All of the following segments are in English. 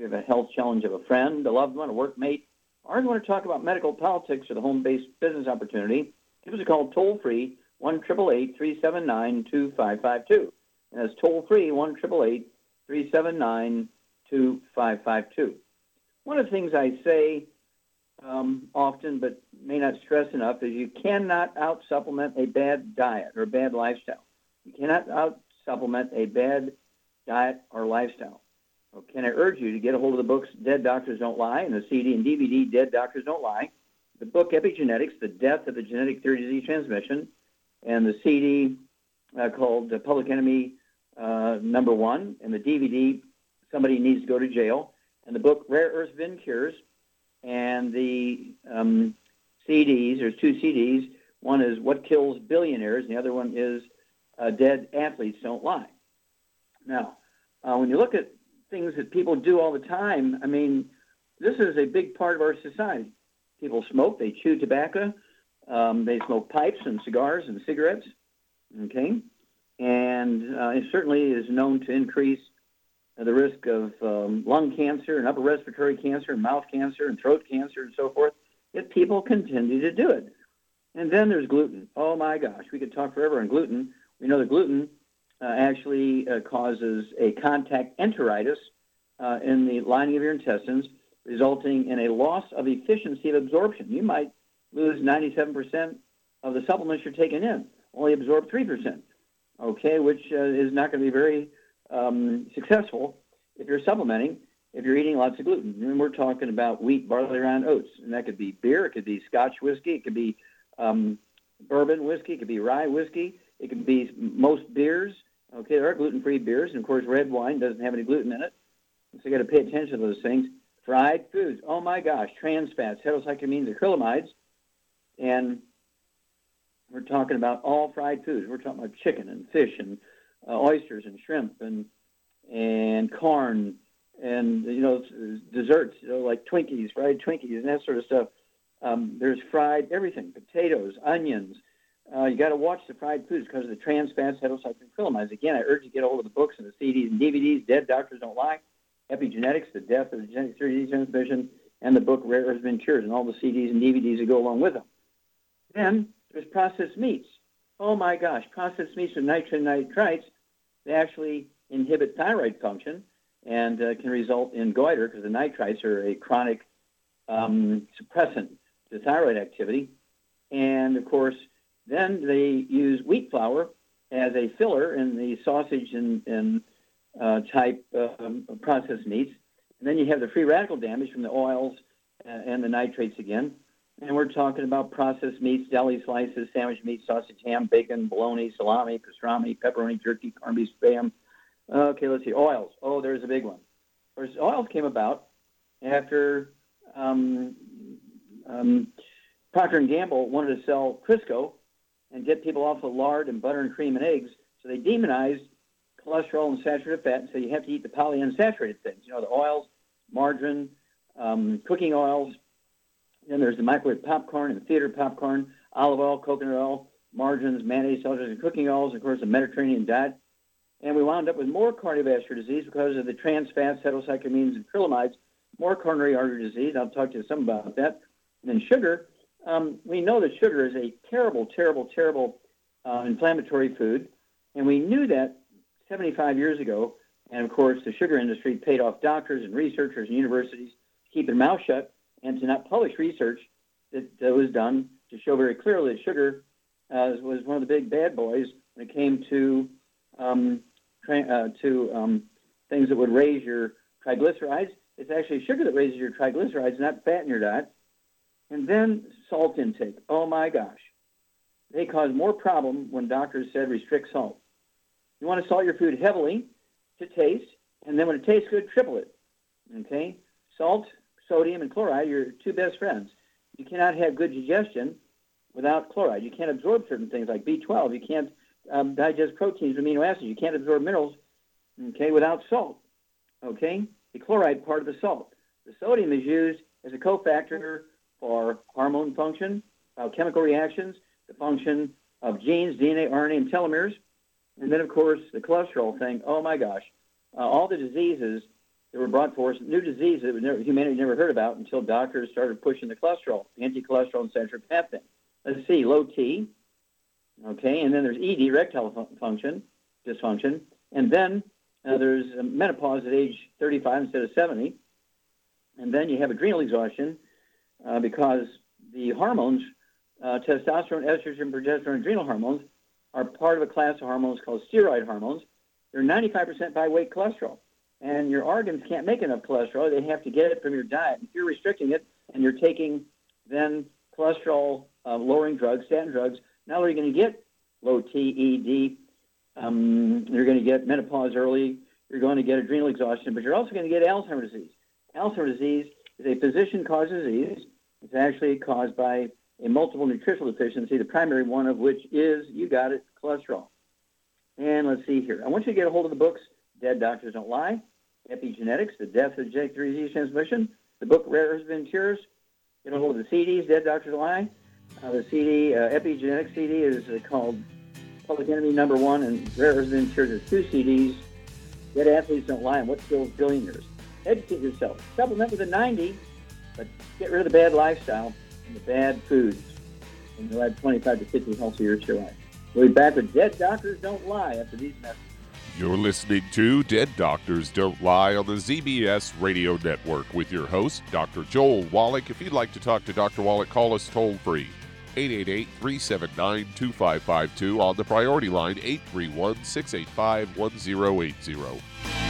you have a health challenge of a friend, a loved one, a workmate, or you want to talk about medical politics or the home-based business opportunity, give us a call toll-free, 1-379-255-2552. And that's toll-free, 1-379-255-2552. One of the things I say um, often, but may not stress enough, is you cannot out supplement a bad diet or a bad lifestyle. You cannot out supplement a bad diet or lifestyle. So can I urge you to get a hold of the books Dead Doctors Don't Lie and the CD and DVD Dead Doctors Don't Lie, the book Epigenetics, The Death of the Genetic Theory Disease Transmission, and the CD uh, called uh, Public Enemy uh, Number One, and the DVD Somebody Needs to Go to Jail, and the book Rare Earth Vin Cures, and the um, CDs. There's two CDs. One is What Kills Billionaires, and the other one is uh, Dead Athletes Don't Lie. Now, uh, when you look at things that people do all the time, I mean, this is a big part of our society. People smoke, they chew tobacco, um, they smoke pipes and cigars and cigarettes, okay? And uh, it certainly is known to increase the risk of um, lung cancer and upper respiratory cancer and mouth cancer and throat cancer and so forth if people continue to do it. And then there's gluten. Oh my gosh, we could talk forever on gluten. We know that gluten actually uh, causes a contact enteritis uh, in the lining of your intestines, resulting in a loss of efficiency of absorption. You might lose 97% of the supplements you're taking in, only absorb 3%, okay, which uh, is not going to be very um, successful if you're supplementing, if you're eating lots of gluten. And we're talking about wheat, barley, rye, oats. And that could be beer, it could be Scotch whiskey, it could be um, bourbon whiskey, it could be rye whiskey, it could be most beers. Okay, there are gluten-free beers, and of course, red wine doesn't have any gluten in it. So you got to pay attention to those things. Fried foods. Oh my gosh, trans fats, heterocyclamines, acrylamides, and we're talking about all fried foods. We're talking about chicken and fish and uh, oysters and shrimp and and corn and you know desserts, you know, like Twinkies, fried Twinkies, and that sort of stuff. Um, there's fried everything: potatoes, onions. Uh, you got to watch the fried foods because of the trans fats, heterocycline Again, I urge you to get hold of the books and the CDs and DVDs. Dead Doctors Don't Lie, Epigenetics, The Death of the Genetic of Transmission, and the book Rare Earth Cures, and all the CDs and DVDs that go along with them. Then there's processed meats. Oh my gosh, processed meats with nitrogen nitrites, they actually inhibit thyroid function and uh, can result in goiter because the nitrites are a chronic um, suppressant to thyroid activity. And of course, then they use wheat flour as a filler in the sausage and, and uh, type um, processed meats. And then you have the free radical damage from the oils uh, and the nitrates again. And we're talking about processed meats, deli slices, sandwich meat, sausage, ham, bacon, bologna, salami, pastrami, pepperoni, jerky, corned beef, spam. Okay, let's see. Oils. Oh, there's a big one. Of course, oils came about after um, um, Procter & Gamble wanted to sell Crisco and get people off of lard and butter and cream and eggs. So they demonized cholesterol and saturated fat and said you have to eat the polyunsaturated things. You know, the oils, margarine, um, cooking oils, then there's the microwave popcorn and theater popcorn, olive oil, coconut oil, margarines, mayonnaise, sausages, and cooking oils, of course, the Mediterranean diet. And we wound up with more cardiovascular disease because of the trans fats, heterocyclamines, and acrylamides, more coronary artery disease. I'll talk to you some about that. And then sugar. Um, we know that sugar is a terrible, terrible, terrible uh, inflammatory food. And we knew that 75 years ago And of course, the sugar industry paid off doctors and researchers and universities to keep their mouth shut and to not publish research that, that was done to show very clearly that sugar uh, was one of the big bad boys when it came to um, uh, to um, things that would raise your triglycerides. It's actually sugar that raises your triglycerides, not fat in your diet. And then salt intake. Oh my gosh. They cause more problem when doctors said restrict salt. You want to salt your food heavily to taste, and then when it tastes good, triple it. Okay? Salt, sodium, and chloride are your two best friends. You cannot have good digestion without chloride. You can't absorb certain things like B12. You can't um, digest proteins, amino acids. You can't absorb minerals, okay, without salt. Okay? The chloride part of the salt. The sodium is used as a cofactor for hormone function, biochemical reactions, the function of genes, DNA, RNA, and telomeres. And then, of course, the cholesterol thing. Oh my gosh, uh, all the diseases that were brought forth, new diseases that never, humanity never heard about until doctors started pushing the cholesterol, the anti-cholesterol and thing. Let's see, low T, okay, and then there's ED, erectile fun- function, dysfunction, and then uh, there's menopause at age 35 instead of 70, and then you have adrenal exhaustion uh, because the hormones, uh, testosterone, estrogen, progesterone, adrenal hormones, are part of a class of hormones called steroid hormones. They're 95% by weight cholesterol. And your organs can't make enough cholesterol. They have to get it from your diet. If you're restricting it and you're taking then cholesterol uh, lowering drugs, statin drugs, not only are you going to get low TED, um, you're going to get menopause early, you're going to get adrenal exhaustion, but you're also going to get Alzheimer's disease. Alzheimer's disease is a physician caused disease. It's actually caused by a multiple nutritional deficiency, the primary one of which is, you got it, cholesterol. And let's see here. I want you to get a hold of the books, Dead Doctors Don't Lie, Epigenetics, The Death of Genetic Disease Transmission, the book Rare and Cures. Get a hold of the CDs, Dead Doctors Don't Lie. Uh, the CD, uh, CD, is uh, called Public Enemy Number One, and Rare Cures are two CDs. Dead Athletes Don't Lie, and What Kills Billionaires. Educate yourself. Supplement with a 90, but get rid of the bad lifestyle and the bad foods, and you'll add 25 to 50 healthy years to your life. We'll be back with Dead Doctors Don't Lie after these messages. You're listening to Dead Doctors Don't Lie on the ZBS Radio Network with your host, Dr. Joel Wallach. If you'd like to talk to Dr. Wallach, call us toll free. 888 379 2552 on the priority line 831 685 1080.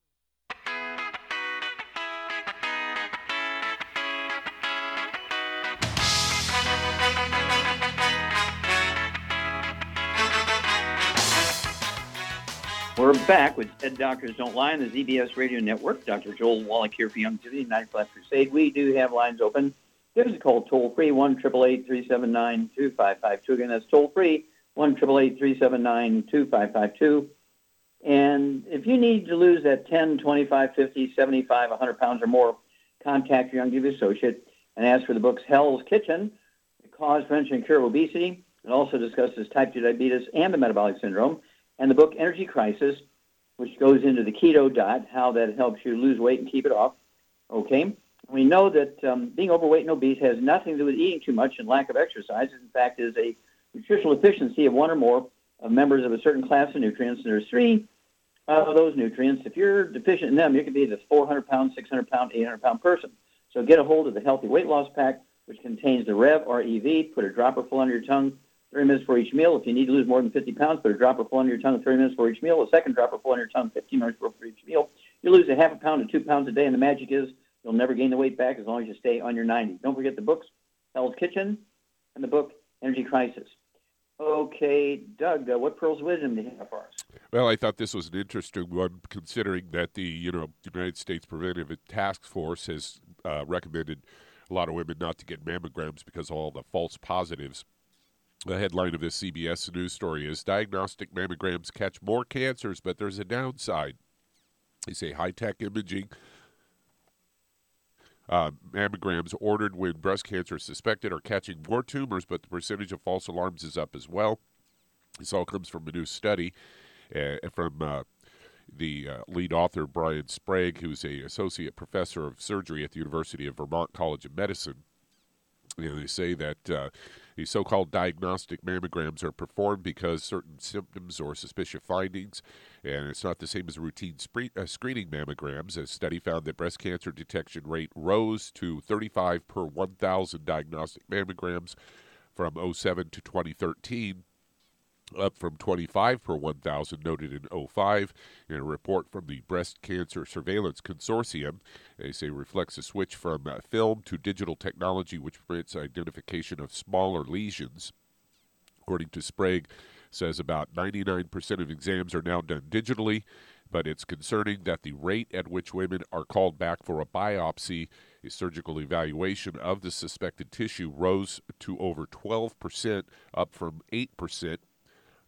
We're back with Dead Doctors Don't Lie on the ZBS Radio Network. Dr. Joel Wallach here for Youngevity, Night Left Crusade. We do have lines open. Give us a call toll free, 1 379 2552. Again, that's toll free, 1 379 2552. And if you need to lose that 10, 25, 50, 75, 100 pounds or more, contact your Youngevity associate and ask for the books Hell's Kitchen, The Cause, Prevention, and Cure of Obesity. It also discusses type 2 diabetes and the metabolic syndrome and the book Energy Crisis, which goes into the keto diet, how that helps you lose weight and keep it off. Okay? We know that um, being overweight and obese has nothing to do with eating too much and lack of exercise. In fact, is a nutritional deficiency of one or more of members of a certain class of nutrients. And there's three of those nutrients. If you're deficient in them, you could be the 400 pound, 600 pound, 800 pound person. So get a hold of the Healthy Weight Loss Pack, which contains the REV, R-E-V. Put a dropper full under your tongue 30 minutes for each meal. If you need to lose more than 50 pounds, put a dropper full under your tongue 30 minutes for each meal. A second dropper full under your tongue 15 minutes for each meal. You lose a half a pound to two pounds a day, and the magic is you'll never gain the weight back as long as you stay on your 90. Don't forget the books, Hell's Kitchen, and the book Energy Crisis. Okay, Doug, uh, what pearls of wisdom do you have for us? Well, I thought this was an interesting one, considering that the you know United States Preventive Task Force has uh, recommended a lot of women not to get mammograms because of all the false positives the headline of this CBS News story is Diagnostic mammograms catch more cancers, but there's a downside. They say high tech imaging uh, mammograms ordered when breast cancer is suspected are catching more tumors, but the percentage of false alarms is up as well. This all comes from a new study uh, from uh, the uh, lead author, Brian Sprague, who's a associate professor of surgery at the University of Vermont College of Medicine. They say that uh, these so called diagnostic mammograms are performed because certain symptoms or suspicious findings, and it's not the same as routine spree- uh, screening mammograms. A study found that breast cancer detection rate rose to 35 per 1,000 diagnostic mammograms from 07 to 2013 up from 25 per 1,000 noted in 05 in a report from the Breast Cancer Surveillance Consortium. They say reflects a switch from uh, film to digital technology, which permits identification of smaller lesions. According to Sprague, says about 99% of exams are now done digitally, but it's concerning that the rate at which women are called back for a biopsy, a surgical evaluation of the suspected tissue, rose to over 12%, up from 8%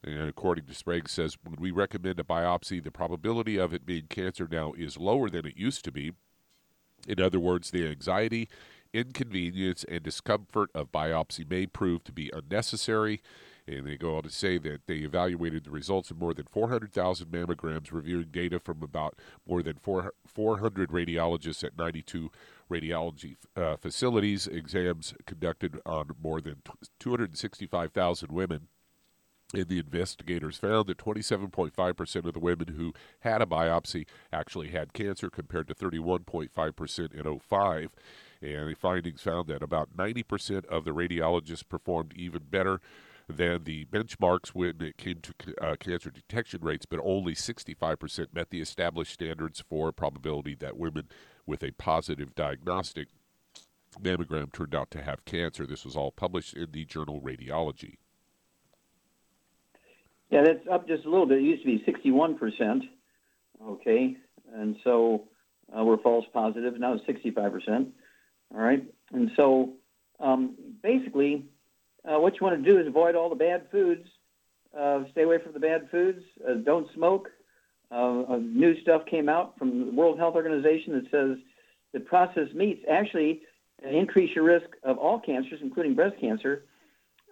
and according to Sprague, says when we recommend a biopsy, the probability of it being cancer now is lower than it used to be. In other words, the anxiety, inconvenience, and discomfort of biopsy may prove to be unnecessary. And they go on to say that they evaluated the results of more than 400,000 mammograms, reviewing data from about more than 400 radiologists at 92 radiology uh, facilities, exams conducted on more than 265,000 women. And the investigators found that 27.5% of the women who had a biopsy actually had cancer compared to 31.5% in 05. And the findings found that about 90% of the radiologists performed even better than the benchmarks when it came to uh, cancer detection rates, but only 65% met the established standards for probability that women with a positive diagnostic mammogram turned out to have cancer. This was all published in the journal Radiology. Yeah, that's up just a little bit. It used to be 61%. Okay. And so uh, we're false positive. Now it's 65%. All right. And so um, basically, uh, what you want to do is avoid all the bad foods. Uh, stay away from the bad foods. Uh, don't smoke. Uh, new stuff came out from the World Health Organization that says that processed meats actually increase your risk of all cancers, including breast cancer,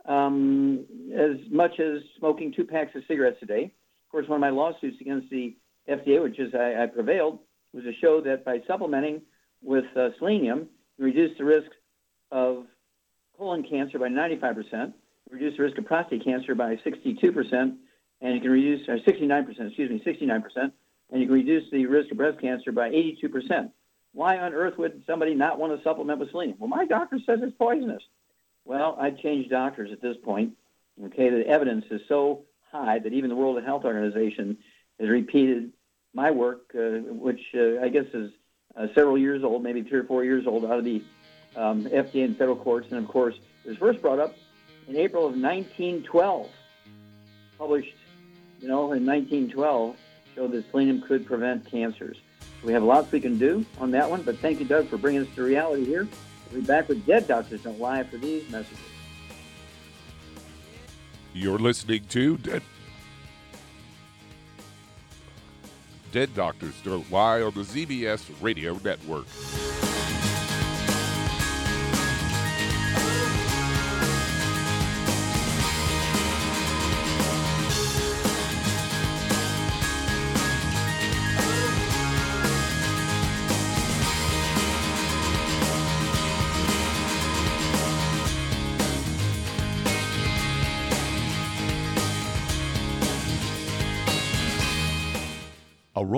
um, as much as smoking two packs of cigarettes a day. Of course, one of my lawsuits against the FDA, which is I, I prevailed, was to show that by supplementing with uh, selenium, you reduce the risk of colon cancer by 95%, reduce the risk of prostate cancer by 62%, and you can reduce, or 69%, excuse me, 69%, and you can reduce the risk of breast cancer by 82%. Why on earth would somebody not want to supplement with selenium? Well, my doctor says it's poisonous. Well, I'd change doctors at this point. Okay, the evidence is so high that even the World Health Organization has repeated my work, uh, which uh, I guess is uh, several years old, maybe three or four years old, out of the um, FDA and federal courts. And of course, it was first brought up in April of 1912, published, you know, in 1912. showed that selenium could prevent cancers. We have lots we can do on that one, but thank you, Doug, for bringing us to reality here. We'll be back with Dead Doctors Don't Lie after these messages. You're listening to Dead, Dead Doctors Don't Lie on the ZBS Radio Network.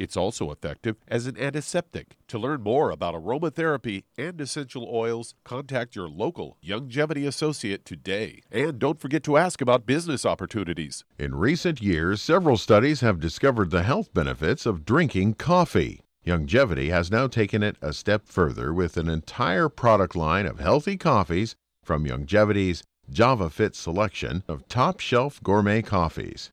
It's also effective as an antiseptic. To learn more about aromatherapy and essential oils, contact your local Youngevity associate today. And don't forget to ask about business opportunities. In recent years, several studies have discovered the health benefits of drinking coffee. Youngevity has now taken it a step further with an entire product line of healthy coffees from Youngevity's JavaFit selection of top shelf gourmet coffees.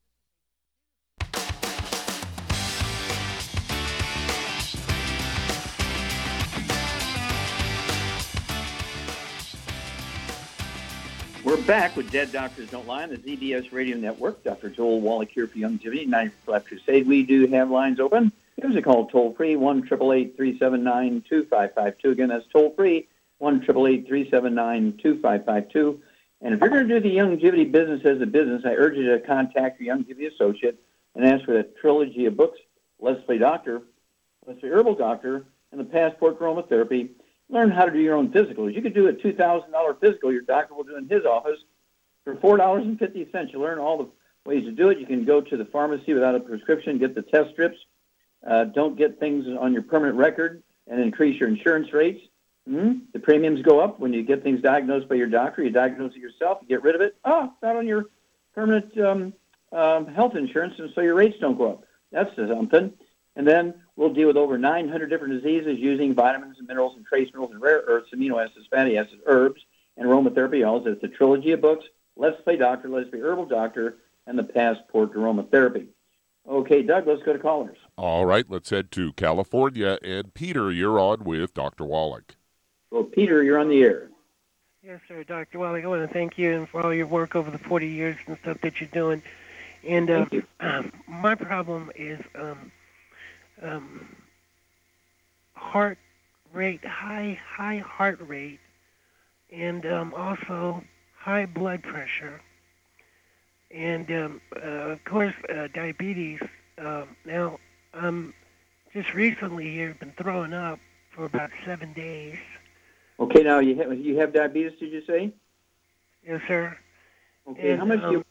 We're back with Dead Doctors Don't Lie on the ZBS Radio Network. Dr. Joel Wallach here for Youngevity, 90 Left Crusade. We do have lines open. Give a call toll free, 1 379 2552. Again, that's toll free, 1 379 2552. And if you're going to do the Youngevity business as a business, I urge you to contact your Youngevity associate and ask for that trilogy of books Let's Play Doctor, Let's Play Herbal Doctor, and the Passport Aromatherapy learn how to do your own physicals. You could do a two thousand dollar physical your doctor will do in his office for four dollars and fifty cents. You learn all the ways to do it. You can go to the pharmacy without a prescription, get the test strips. Uh, don't get things on your permanent record and increase your insurance rates. Mm-hmm. The premiums go up when you get things diagnosed by your doctor. You diagnose it yourself. You get rid of it. Oh, not on your permanent um, um, health insurance, and so your rates don't go up. That's something. And then we'll deal with over 900 different diseases using vitamins and minerals and trace minerals and rare earths, amino acids, fatty acids, herbs, and aromatherapy oils. It's a trilogy of books, Let's Play Doctor, Let's Be Herbal Doctor, and the Passport to Aromatherapy. Okay, Doug, let's go to callers. All right, let's head to California. And Peter, you're on with Dr. Wallach. Well, Peter, you're on the air. Yes, sir, Dr. Wallach. I want to thank you and for all your work over the 40 years and stuff that you're doing. And uh, Thank you. um, my problem is um, um, heart rate, high high heart rate, and um, also high blood pressure, and um, uh, of course uh, diabetes. Um now, um, just recently here been throwing up for about seven days. Okay, now you have you have diabetes? Did you say? Yes, sir. Okay, And, how much do you?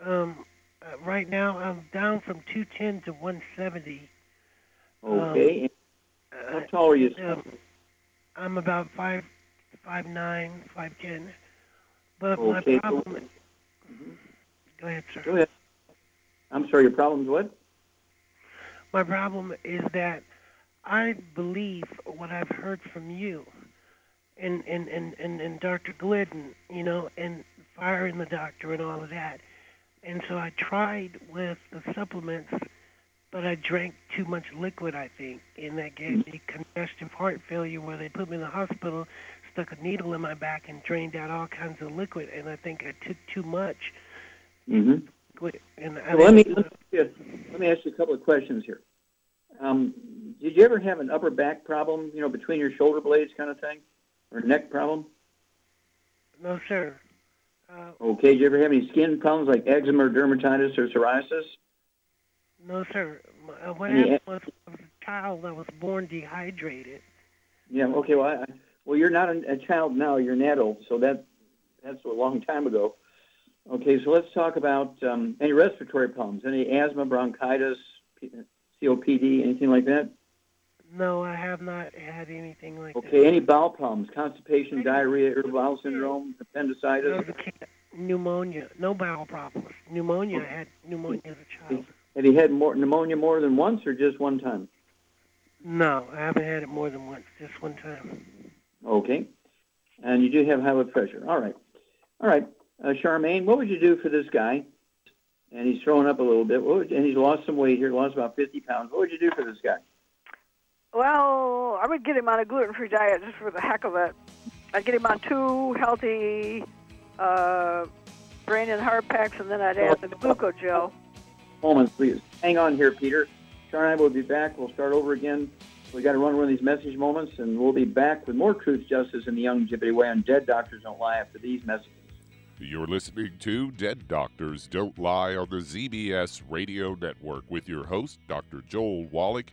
Um, uh, right now I'm down from 210 to 170. Okay, Uh, how tall are you? um, I'm about five, five nine, five ten. But Okay, my problem. Go ahead, sir. Go ahead. I'm sorry. Your problem is what? My problem is that I believe what I've heard from you and, and, and, and, and Dr. Glidden, you know, and firing the doctor and all of that. And so I tried with the supplements, but I drank too much liquid, I think, and that gave me congestive heart failure where they put me in the hospital, stuck a needle in my back, and drained out all kinds of liquid. And I think I took too much. Mm-hmm. liquid, And I Well, let me let me, ask you- let me ask you a couple of questions here. Um, did you ever have an upper back problem? You know, between your shoulder blades, kind of thing, or neck problem? no, sir. Uh, Okay. Did you ever have any skin problems like eczema, or dermatitis, or psoriasis? No, sir. Uh, what happened was a child that was born dehydrated. Yeah. Okay. Well, I, well, you're not a, a child now. You're an adult, so that that's a long time ago. Okay. So let's talk about um, any respiratory problems, any asthma, bronchitis, COPD, anything like that. No, I have not had anything like that. Okay. Any bowel problems, constipation, diarrhea, irritable bowel syndrome, appendicitis. No, pneumonia. No bowel problems. Pneumonia. I had pneumonia as a child. Have you had more pneumonia more than once or just one time? No, I haven't had it more than once. Just one time. Okay. And you do have high blood pressure. All right. All right. Uh, Charmaine, what would you do for this guy? And he's throwing up a little bit. What would, and he's lost some weight here, lost about 50 pounds. What would you do for this guy? Well, I would get him on a gluten-free diet just for the heck of it. I'd get him on two healthy uh, brain and heart packs, and then I'd add the glucogel. Moment, please. Hang on here, Peter. Char and I will be back. We'll start over again. We got to run one of these message moments, and we'll be back with more truth, justice, and the young longevity way on Dead Doctors Don't Lie after these messages. You're listening to Dead Doctors Don't Lie on the ZBS Radio Network with your host, Dr. Joel Wallach.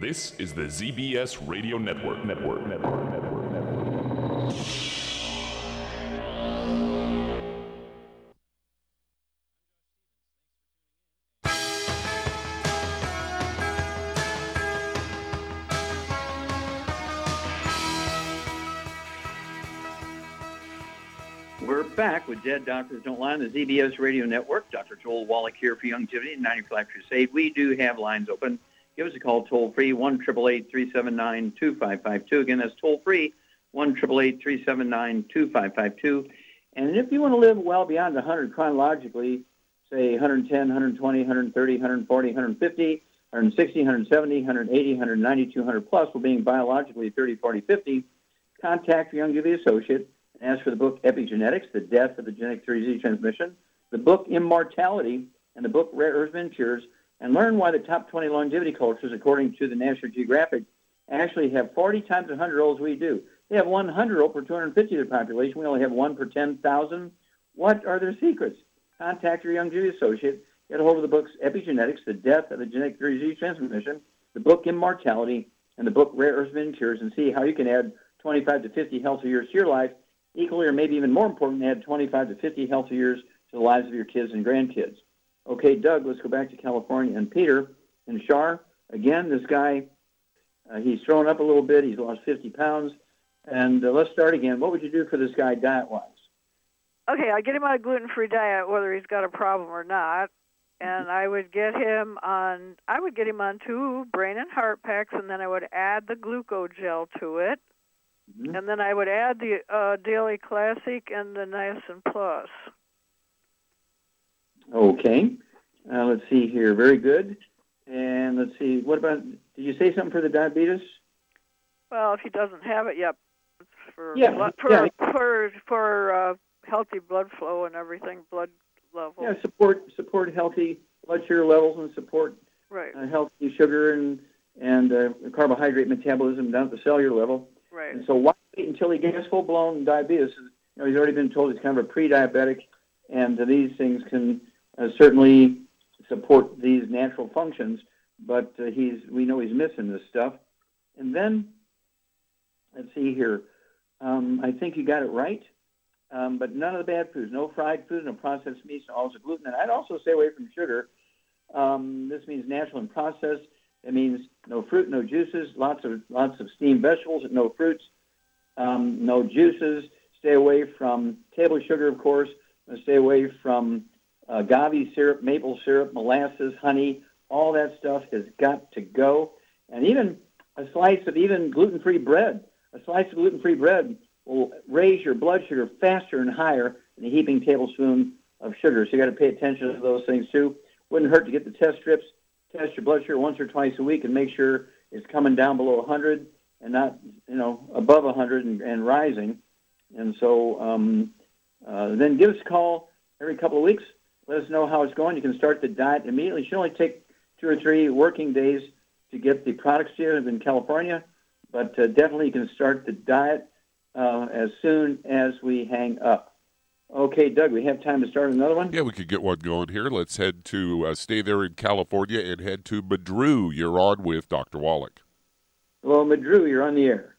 This is the ZBS Radio Network. Network. Network. Network. Network. We're back with Dead Doctors Don't Lie on the ZBS Radio Network. Dr. Joel Wallach here for Young Youngevity 95 Crusade. We do have lines open. Give us a call toll free, 1 379 2552. Again, that's toll free, 1 379 2552. And if you want to live well beyond 100 chronologically, say 110, 120, 130, 140, 150, 160, 170, 180, 190, 200 plus, while being biologically 30, 40, 50, contact your Young Youngevity associate and ask for the book Epigenetics, The Death of the Genetic 3Z Transmission, the book Immortality, and the book Rare Earth Cures and learn why the top 20 longevity cultures, according to the National Geographic, actually have 40 times 100 olds we do. They have 100 old per 250 of their population. We only have one per 10,000. What are their secrets? Contact your Youngevity associate. Get a hold of the books Epigenetics, The Death of the Genetic Disease Transmission, the book Immortality, and the book Rare Earth Cures, and see how you can add 25 to 50 healthy years to your life. Equally, or maybe even more important, add 25 to 50 healthy years to the lives of your kids and grandkids. Okay, Doug, let's go back to California. And Peter and Shar, again, this guy, uh, he's thrown up a little bit. He's lost 50 pounds. And uh, let's start again. What would you do for this guy diet wise? Okay, I get him on a gluten-free diet, whether he's got a problem or not, and I would get him on. I would get him on two brain and heart packs, and then I would add the glucogel to it, mm-hmm. and then I would add the uh, Daily Classic and the Niacin Plus. Okay. Uh, let's see here. Very good. And let's see. What about? Did you say something for the diabetes? Well, if he doesn't have it yet, for yeah, blood, for yeah. for for uh, healthy blood flow and everything, blood level. Yeah, support support healthy blood sugar levels and support right. uh, healthy sugar and and uh, carbohydrate metabolism down at the cellular level. Right. And so why wait until he gets full blown diabetes? You know, he's already been told he's kind of a pre-diabetic, and these things can certainly support these natural functions, but uh, he's we know he's missing this stuff. And then let's see here. Um, I think you got it right. Um, but none of the bad foods, no fried food, no processed meats, no also gluten. And I'd also stay away from sugar. Um, this means natural and processed. It means no fruit, no juices, lots of lots of steamed vegetables, no fruits, um, no juices. Stay away from table sugar, of course. Stay away from agave syrup, maple syrup, molasses, honey, all that stuff has got to go. And even a slice of even gluten-free bread, a slice of gluten-free bread will raise your blood sugar faster and higher than a heaping tablespoon of sugar. So you got to pay attention to those things too. Wouldn't hurt to get the test strips, test your blood sugar once or twice a week, and make sure it's coming down below 100 and not, you know, above 100 and, and rising. And so um, Uh, then give us a call every couple of weeks. Let us know how it's going. You can start the diet immediately. It should only take two or three working days to get the products to you in California, but uh, definitely you can start the diet uh, as soon as we hang up. Okay, Doug, we have time to start another one? Yeah, we could get one going here. Let's head to uh, stay there in California and head to Madru. You're on with Dr. Wallach. Hello, Madru, you're on the air.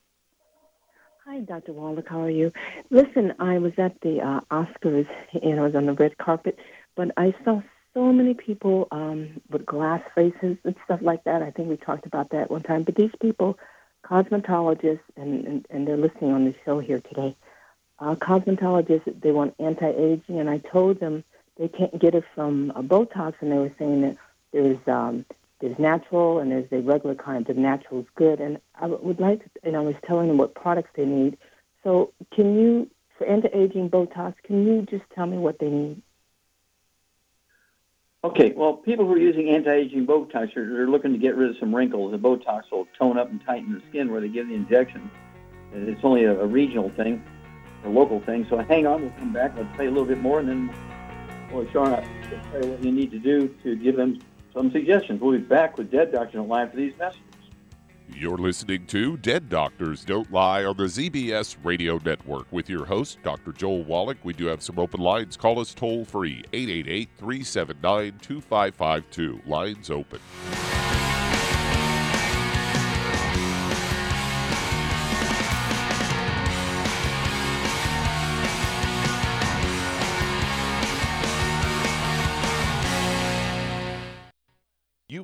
Hi, Dr. Wallach. How are you? Listen, I was at the uh, Oscars and I was on the red carpet, but I saw so many people um, with glass faces and stuff like that. I think we talked about that one time. But these people, cosmetologists, and, and, and they're listening on the show here today, uh, cosmetologists, they want anti-aging, and I told them they can't get it from a Botox, and they were saying that there's um, there's natural and there's the regular kind. The natural is good, and I would like to, and I was telling them what products they need. So can you, for anti-aging Botox, can you just tell me what they need? Okay, well, people who are using anti-aging Botox are, are looking to get rid of some wrinkles. The Botox will tone up and tighten the skin where they give the injection. Uh, it's only a, a regional thing, a local thing. So hang on, we'll come back. Let's tell you a little bit more, and then we'll show you what you need to do to give them some suggestions. We'll be back with Dead Doctor Don't for these messages. You're listening to Dead Doctors Don't Lie on the ZBS Radio Network with your host, Dr. Joel Wallach. We do have some open lines. Call us toll free, 888 379 2552. Lines open.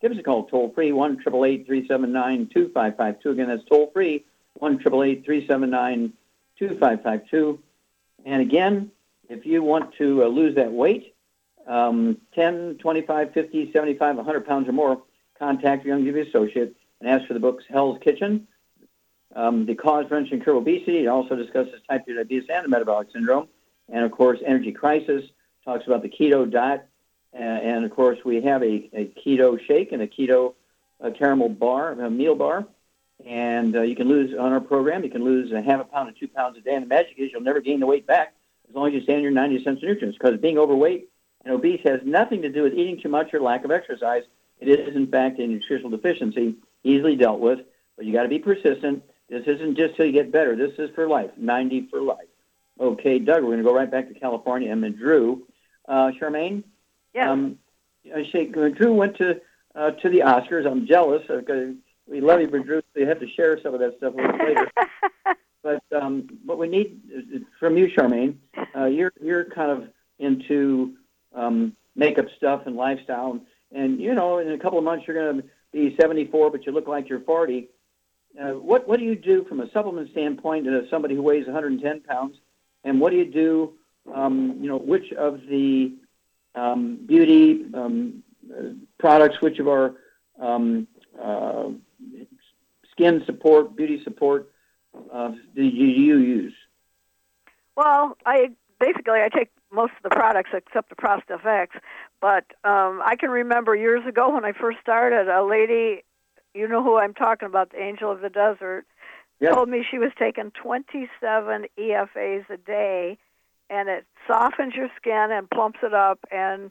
Give us a call toll free, 1 379 2552. Again, that's toll free, 1 379 2552. And again, if you want to uh, lose that weight, um, 10, 25, 50, 75, 100 pounds or more, contact your Young Youngevity associate and ask for the books Hell's Kitchen, um, the cause, prevention, and obesity. It also discusses type 2 diabetes and the metabolic syndrome. And of course, energy crisis talks about the keto diet. Uh, and of course, we have a, a keto shake and a keto uh, caramel bar, a meal bar. And uh, you can lose on our program, you can lose a half a pound to two pounds a day. And the magic is you'll never gain the weight back as long as you stay on your 90 cents of nutrients. Because being overweight and obese has nothing to do with eating too much or lack of exercise. It is, in fact, a nutritional deficiency, easily dealt with. But you got to be persistent. This isn't just till you get better. This is for life, 90 for life. Okay, Doug, we're going to go right back to California. And then Drew. Uh, Charmaine? Yes. Um, I say, uh, Drew went to uh, to the Oscars. I'm jealous because we love you, but Drew, so you have to share some of that stuff a little later. but um, what we need from you, Charmaine, uh, you're you're kind of into um, makeup stuff and lifestyle, and, and you know, in a couple of months you're going to be 74, but you look like you're 40. Uh, what what do you do from a supplement standpoint to somebody who weighs 110 pounds, and what do you do? Um, you know, which of the beauty um, uh, products, which of our um, uh, skin support, beauty support, uh, do you, use? Well, I basically I take most of the products except the Prostafx, but um, I can remember years ago when I first started, a lady, you know who I'm talking about, the Angel of the Desert, Yeah. told me she was taking 27 EFAs a day, and it softens your skin and plumps it up. And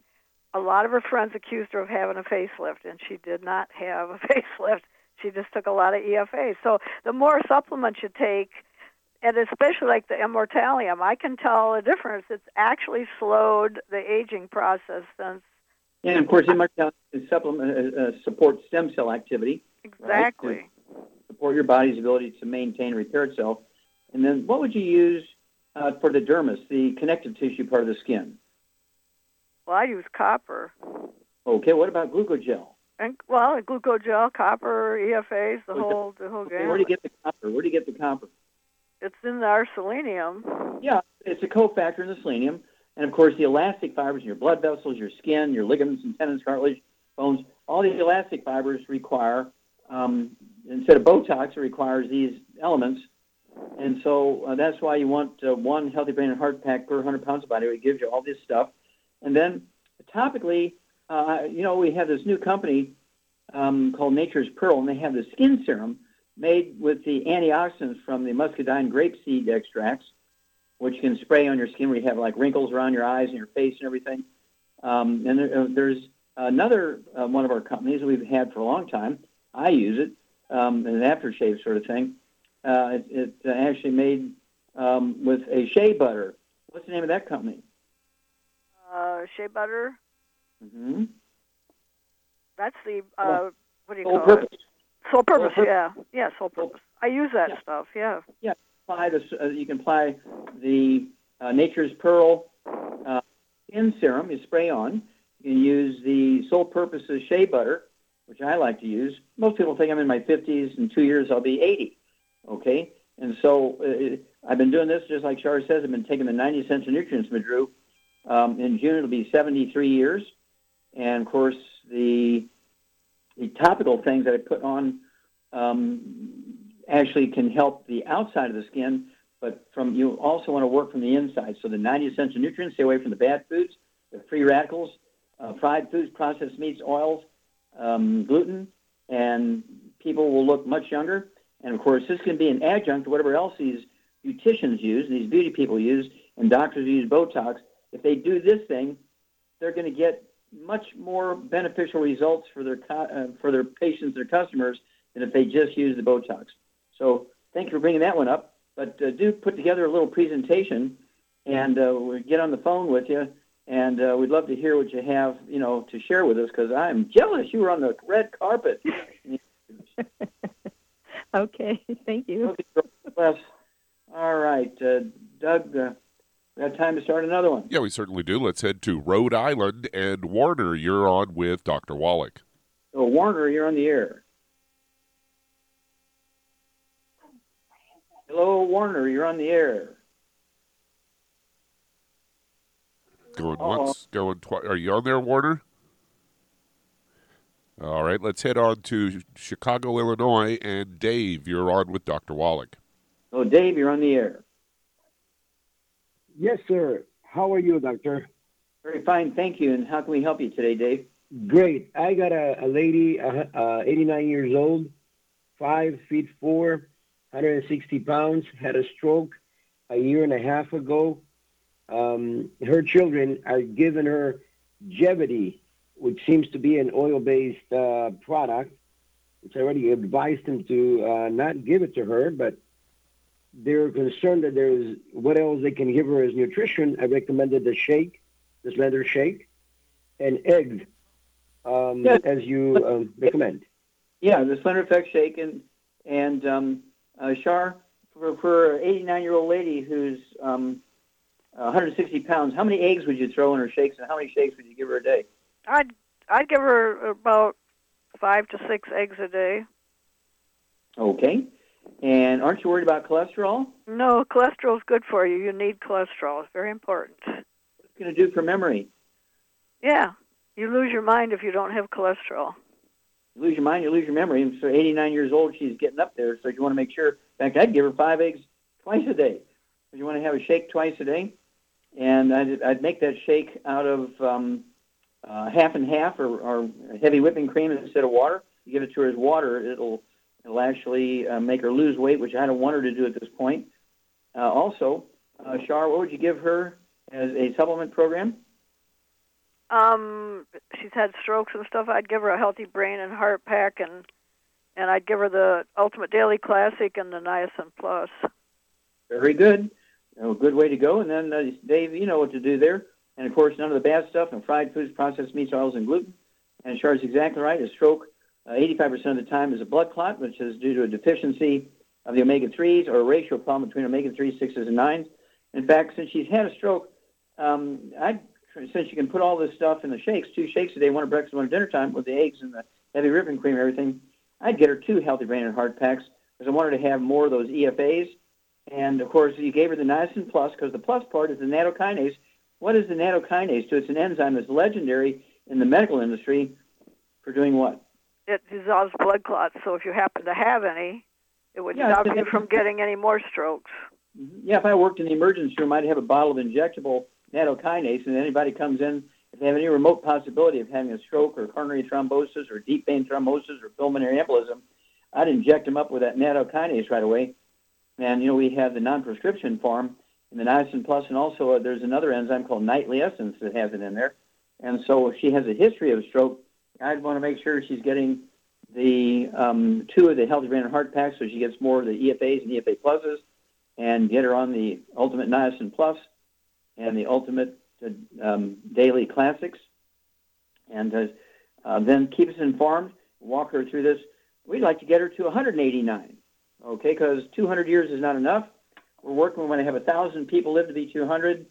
a lot of her friends accused her of having a facelift, and she did not have a facelift. She just took a lot of efa So the more supplements you take, and especially like the immortalium, I can tell a difference. It's actually slowed the aging process since And of course, immortality is supplement uh, uh, support stem cell activity. exactly. support your body's ability to maintain and repair itself. And then, what would you use uh, for the dermis, the connective tissue part of the skin? Well, I use copper. Okay, what about glucogel? And well, glucogel, copper, EFAs, the whole the whole Okay, game. where do you get the copper? Where do you get the copper? It's in our selenium. Yeah, it's a cofactor in the selenium, and of course, the elastic fibers in your blood vessels, your skin, your ligaments and tendons, cartilage, bones. All these elastic fibers require um, instead of Botox, it requires these elements. And so uh, that's why you want uh, one healthy brain and heart pack per 100 pounds of body. It gives you all this stuff. And then topically, uh, you know, we have this new company um, called Nature's Pearl, and they have the skin serum made with the antioxidants from the muscadine grapeseed extracts, which you can spray on your skin where you have like wrinkles around your eyes and your face and everything. Um, and there, uh, there's another uh, one of our companies that we've had for a long time. I use it um, an aftershave sort of thing. Uh, it, it uh, actually made um, with a shea butter. What's the name of that company? Uh, shea butter. Mm-hmm. That's the uh, what do you call purpose. it? Soul Purpose. Soul Purpose. Yeah, yeah, Soul Purpose. I use that Yeah. stuff. Yeah. Yeah, apply this. Uh, you can apply the uh, Nature's Pearl uh, skin serum. You spray on. You can use the Soul Purposes shea butter, which I like to use. Most people think I'm in my 50s. In two years, I'll be 80. Okay, and so uh, I've been doing this just like Shar says. I've been taking the 90 Essential Nutrients, Madru. Um, in June, it'll be 73 years, and of course the the topical things that I put on um, actually can help the outside of the skin, but from you also want to work from the inside. So the 90 essential nutrients, stay away from the bad foods, the free radicals, uh, fried foods, processed meats, oils, um, gluten, and people will look much younger. And of course, this can be an adjunct to whatever else these beauticians use, these beauty people use, and doctors use Botox. If they do this thing, they're going to get much more beneficial results for their uh, for their patients, their customers, than if they just use the Botox. So thank you for bringing that one up. But uh, do put together a little presentation, and uh, we'll get on the phone with you, and uh, we'd love to hear what you have, you know, to share with us. Because I'm jealous you were on the red carpet. Okay, thank you. Okay. All right, uh, Doug. Uh, we have time to start another one. Yeah, we certainly do. Let's head to Rhode Island. And Warner, you're on with Dr. Wallach. So Warner, you're on the air. Hello, Warner. You're on the air. Going Uh-oh. once, going twice. Are you on there, Warner? All right, let's head on to Chicago, Illinois. And Dave, you're on with Dr. Wallach. Oh, Dave, you're on the air. Yes, sir. How are you, doctor? Very fine, thank you. And how can we help you today, Dave? Great. I got a, a lady, uh, uh, 89 years old, five feet four, 160 pounds, had a stroke a year and a half ago. Um, her children are giving her Jevity, which seems to be an oil-based uh, product. Which I already advised them to uh, not give it to her, but they're concerned that there's what else they can give her as nutrition. I recommended the shake, the slender shake, and eggs, um, Yeah. as you um, recommend. Yeah, the Slender FX shake and and um, uh, Shar for for an 89 year old lady who's um, 160 pounds. How many eggs would you throw in her shakes, and how many shakes would you give her a day? I'd I'd give her about five to six eggs a day. Okay. And aren't you worried about cholesterol? No, cholesterol's good for you. You need cholesterol. It's very important. What's it going to do for memory? Yeah, you lose your mind if you don't have cholesterol. You lose your mind, you lose your memory. And so 89 years old, she's getting up there. So you want to make sure. In fact, I'd give her five eggs twice a day. You want to have a shake twice a day, and I'd, I'd make that shake out of um, uh, half and half or, or heavy whipping cream instead of water. You give it to her as water, it'll it'll actually uh, make her lose weight, which I don't want her to do at this point. Uh, also, uh, Shar, what would you give her as a supplement program? Um, she's had strokes and stuff. I'd give her a healthy brain and heart pack, and and I'd give her the Ultimate Daily Classic and the Niacin Plus. Very good. A good way to go. And then, uh, Dave, you know what to do there. And of course, none of the bad stuff, no fried foods, processed meats, oils, and gluten. And Char's exactly right. A stroke, uh, 85% of the time, is a blood clot, which is due to a deficiency of the omega 3s or a ratio problem between omega 3s, 6s, and 9s. In fact, since she's had a stroke, um, I since you can put all this stuff in the shakes, two shakes a day, one at breakfast, one at dinner time, with the eggs and the heavy whipping cream and everything, I'd get her two healthy brain and heart packs because I wanted to have more of those EFAs. And of course, you gave her the niacin plus because the plus part is the nattokinase. What is the nattokinase? So it's an enzyme that's legendary in the medical industry for doing what? It dissolves blood clots, so if you happen to have any, it would Yeah, stop you from getting any more strokes. Mm-hmm. Yeah, if I worked in the emergency room, I'd have a bottle of injectable nattokinase, and anybody comes in, if they have any remote possibility of having a stroke or coronary thrombosis or deep vein thrombosis or pulmonary embolism, I'd inject them up with that nattokinase right away. And, you know, we have the non-prescription form in the niacin plus, and also uh, there's another enzyme called nightly essence that has it in there. And so if she has a history of stroke, I'd want to make sure she's getting the um, two of the healthy brain and heart packs so she gets more of the EFAs and EFA pluses and get her on the Ultimate Niacin Plus and the Ultimate uh, um, Daily Classics, and uh, uh, then keep us informed. Walk her through this. We'd like to get her to 189, okay? Because 200 years is not enough. We're working. We want to have a thousand people live to be 200,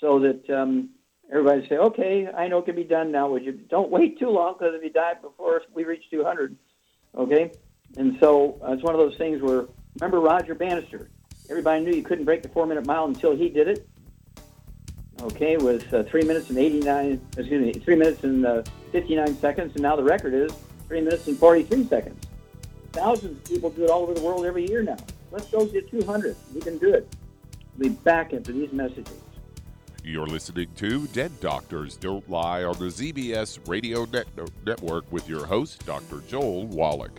so that um, everybody say, "Okay, I know it can be done now." Would you don't wait too long because if you die before we reach 200, okay? And so uh, it's one of those things where remember Roger Bannister. Everybody knew you couldn't break the four-minute mile until he did it. Okay, with uh, three minutes and 89, excuse me, three minutes and uh, 59 seconds, and now the record is three minutes and 43 seconds. Thousands of people do it all over the world every year now. Let's go get 200. We can do it. We'll be back after these messages. You're listening to Dead Doctors Don't Lie on the ZBS Radio Net- Network with your host, Dr. Joel Wallach.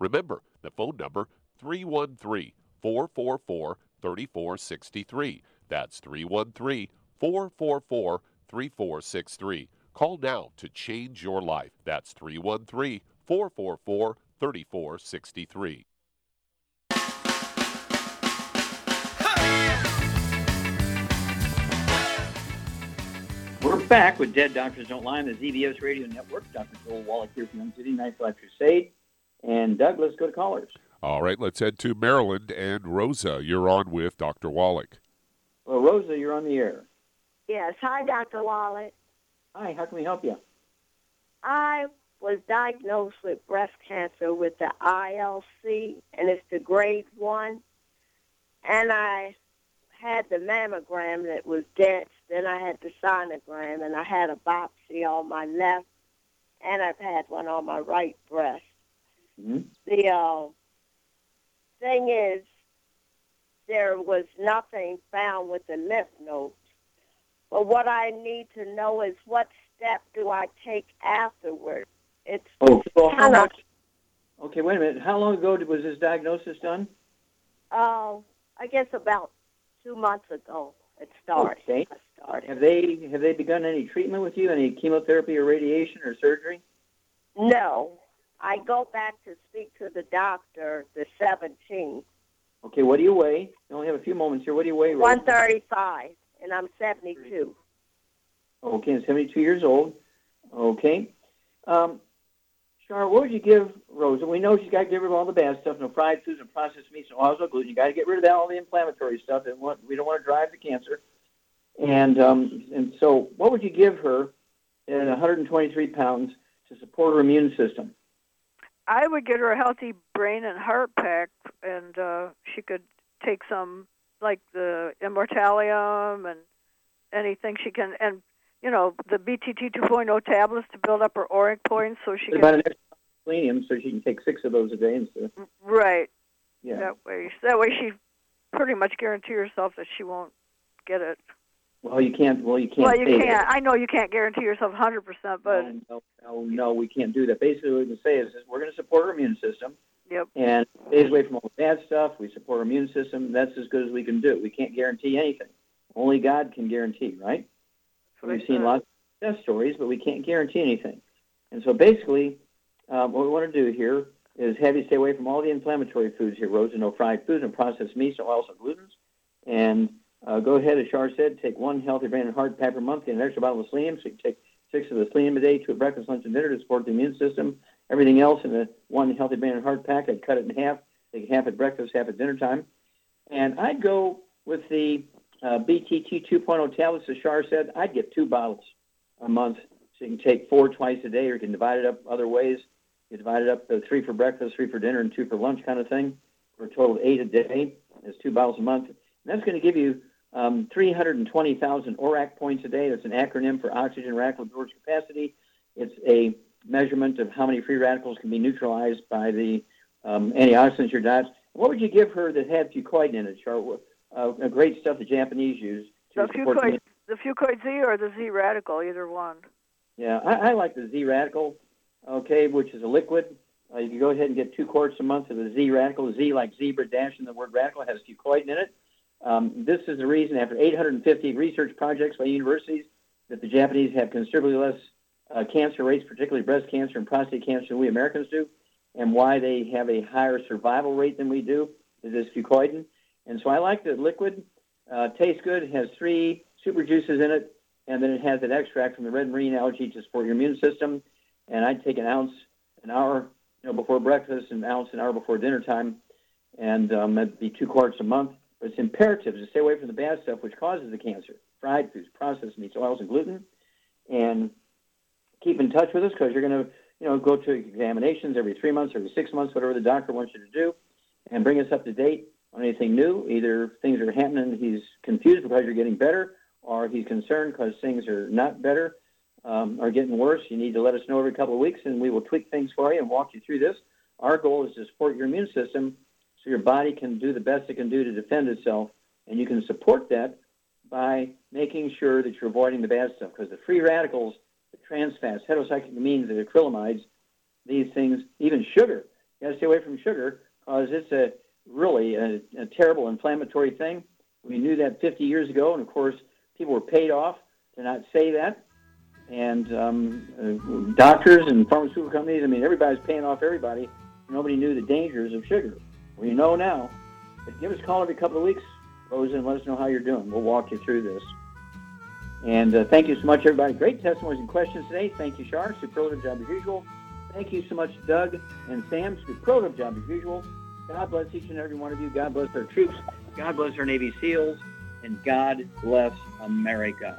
Remember, the phone number 313 444 3463. That's 313 444 3463. Call now to change your life. That's 313 444 3463. We're back with Dead Doctors Don't Lie on the ZBS Radio Network. Dr. Joel Wallach here from Youngevity, Life Crusade. And Douglas, let's go to callers. All right, let's head to Maryland. And Rosa, you're on with Dr. Wallach. Well, Rosa, you're on the air. Yes. Hi, Dr. Wallach. Hi, how can we help you? I was diagnosed with breast cancer with the ILC, and it's the grade one. And I had the mammogram that was dense. Then I had the sonogram, and I had a biopsy on my left, and I've had one on my right breast. Mm-hmm. The uh, thing is, there was nothing found with the lymph nodes. But what I need to know is what step do I take afterward? It's Oh, so how much? Okay, wait a minute. How long ago was this diagnosis done? uh, I guess about two months ago it started. Okay. I started. Have they have they begun any treatment with you? Any chemotherapy or radiation or surgery? No, I go back to speak to the doctor the 17th, Okay, what do you weigh? You only have a few moments here. What do you weigh, Rosa? 135, and I'm 72. Okay, and 72 years old. Okay. Um, Char, what would you give Rosa? We know she's got to get rid of all the bad stuff, no fried foods, no processed meats, no oils, no gluten. You got to get rid of that, all the inflammatory stuff, and what we don't want to drive the cancer. And um, and so, what would you give her at 123 pounds to support her immune system? I would get her a healthy brain and heart pack, and uh, she could take some like the immortalium and anything she can, and you know the BTT 2.0 tablets to build up her ORAC points, so she What about can. an extra selenium, so she can take six of those a day instead. Of, Right. yeah. That way, that way she pretty much guarantee herself that she won't get it. Well, you can't. Well, you can't. well, you can't. I know you can't guarantee yourself 100%, but no, no, no, no, we can't do that. Basically, what we can say is, is we're going to support our immune system yep. and stays away from all the bad stuff. We support our immune system. That's as good as we can do. We can't guarantee anything. Only God can guarantee, right? So We've seen lots of success stories, but we can't guarantee anything. And so basically, um, what we want to do here is have you stay away from all the inflammatory foods here, Rosa, no fried foods, and processed meats, no oils, no glutens. And uh, go ahead, as Shar said, take one healthy brain and heart pack per month, get an extra bottle of selenium, so you can take six of the selenium a day, two at breakfast, lunch, and dinner to support the immune system. Everything else in the one healthy brain and heart pack, I'd cut it in half, take half at breakfast, half at dinner time. And I'd go with the uh, BTT 2.0 tablets, as Shar said, I'd get two bottles a month. So you can take four twice a day, or you can divide it up other ways. You divide it up uh, three for breakfast, three for dinner, and two for lunch, kind of thing, for a total of eight a day. That's two bottles a month. And that's going to give you um, 320,000 ORAC points a day. That's an acronym for oxygen radical storage capacity. It's a measurement of how many free radicals can be neutralized by the um, antioxidants your diet. What would you give her that had fucoid in it, Charlotte? Uh, great stuff the Japanese use. The fucoid, the fucoid Z or the Z radical, either one. Yeah, I, I like the Z radical, okay, which is a liquid. Uh, you can go ahead and get two quarts a month of the Z radical. Z like zebra dash in the word radical has fucoid in it. Um, this is the reason, after 850 research projects by universities, that the Japanese have considerably less uh, cancer rates, particularly breast cancer and prostate cancer, than we Americans do, and why they have a higher survival rate than we do is this fucoidan. And so I like the liquid. Uh, tastes good. It has three super juices in it, and then it has an extract from the red marine algae to support your immune system. And I'd take an ounce an hour you know, before breakfast, an ounce an hour before dinner time, and um, that'd be two quarts a month. But it's imperative to stay away from the bad stuff which causes the cancer: fried foods, processed meats, oils, and gluten. And keep in touch with us because you're going to, you know, go to examinations every three months, every six months, whatever the doctor wants you to do, and bring us up to date on anything new. Either things are happening, he's confused because you're getting better, or he's concerned because things are not better, um, are getting worse. You need to let us know every couple of weeks, and we will tweak things for you and walk you through this. Our goal is to support your immune system so your body can do the best it can do to defend itself, and you can support that by making sure that you're avoiding the bad stuff because the free radicals, the trans fats, heterocyclamines, the acrylamides, these things, even sugar. You got to stay away from sugar because it's a really a, a terrible inflammatory thing. We knew that 50 years ago, and of course, people were paid off to not say that. And um, uh, doctors and pharmaceutical companies, I mean, everybody's paying off everybody. Nobody knew the dangers of sugar. You know now. But give us a call every couple of weeks, Rosa, and let us know how you're doing. We'll walk you through this. And uh, thank you so much, everybody. Great testimonies and questions today. Thank you, Shar. Superlative job as usual. Thank you so much, Doug and Sam. Superlative job as usual. God bless each and every one of you. God bless our troops. God bless our Navy SEALs. And God bless America.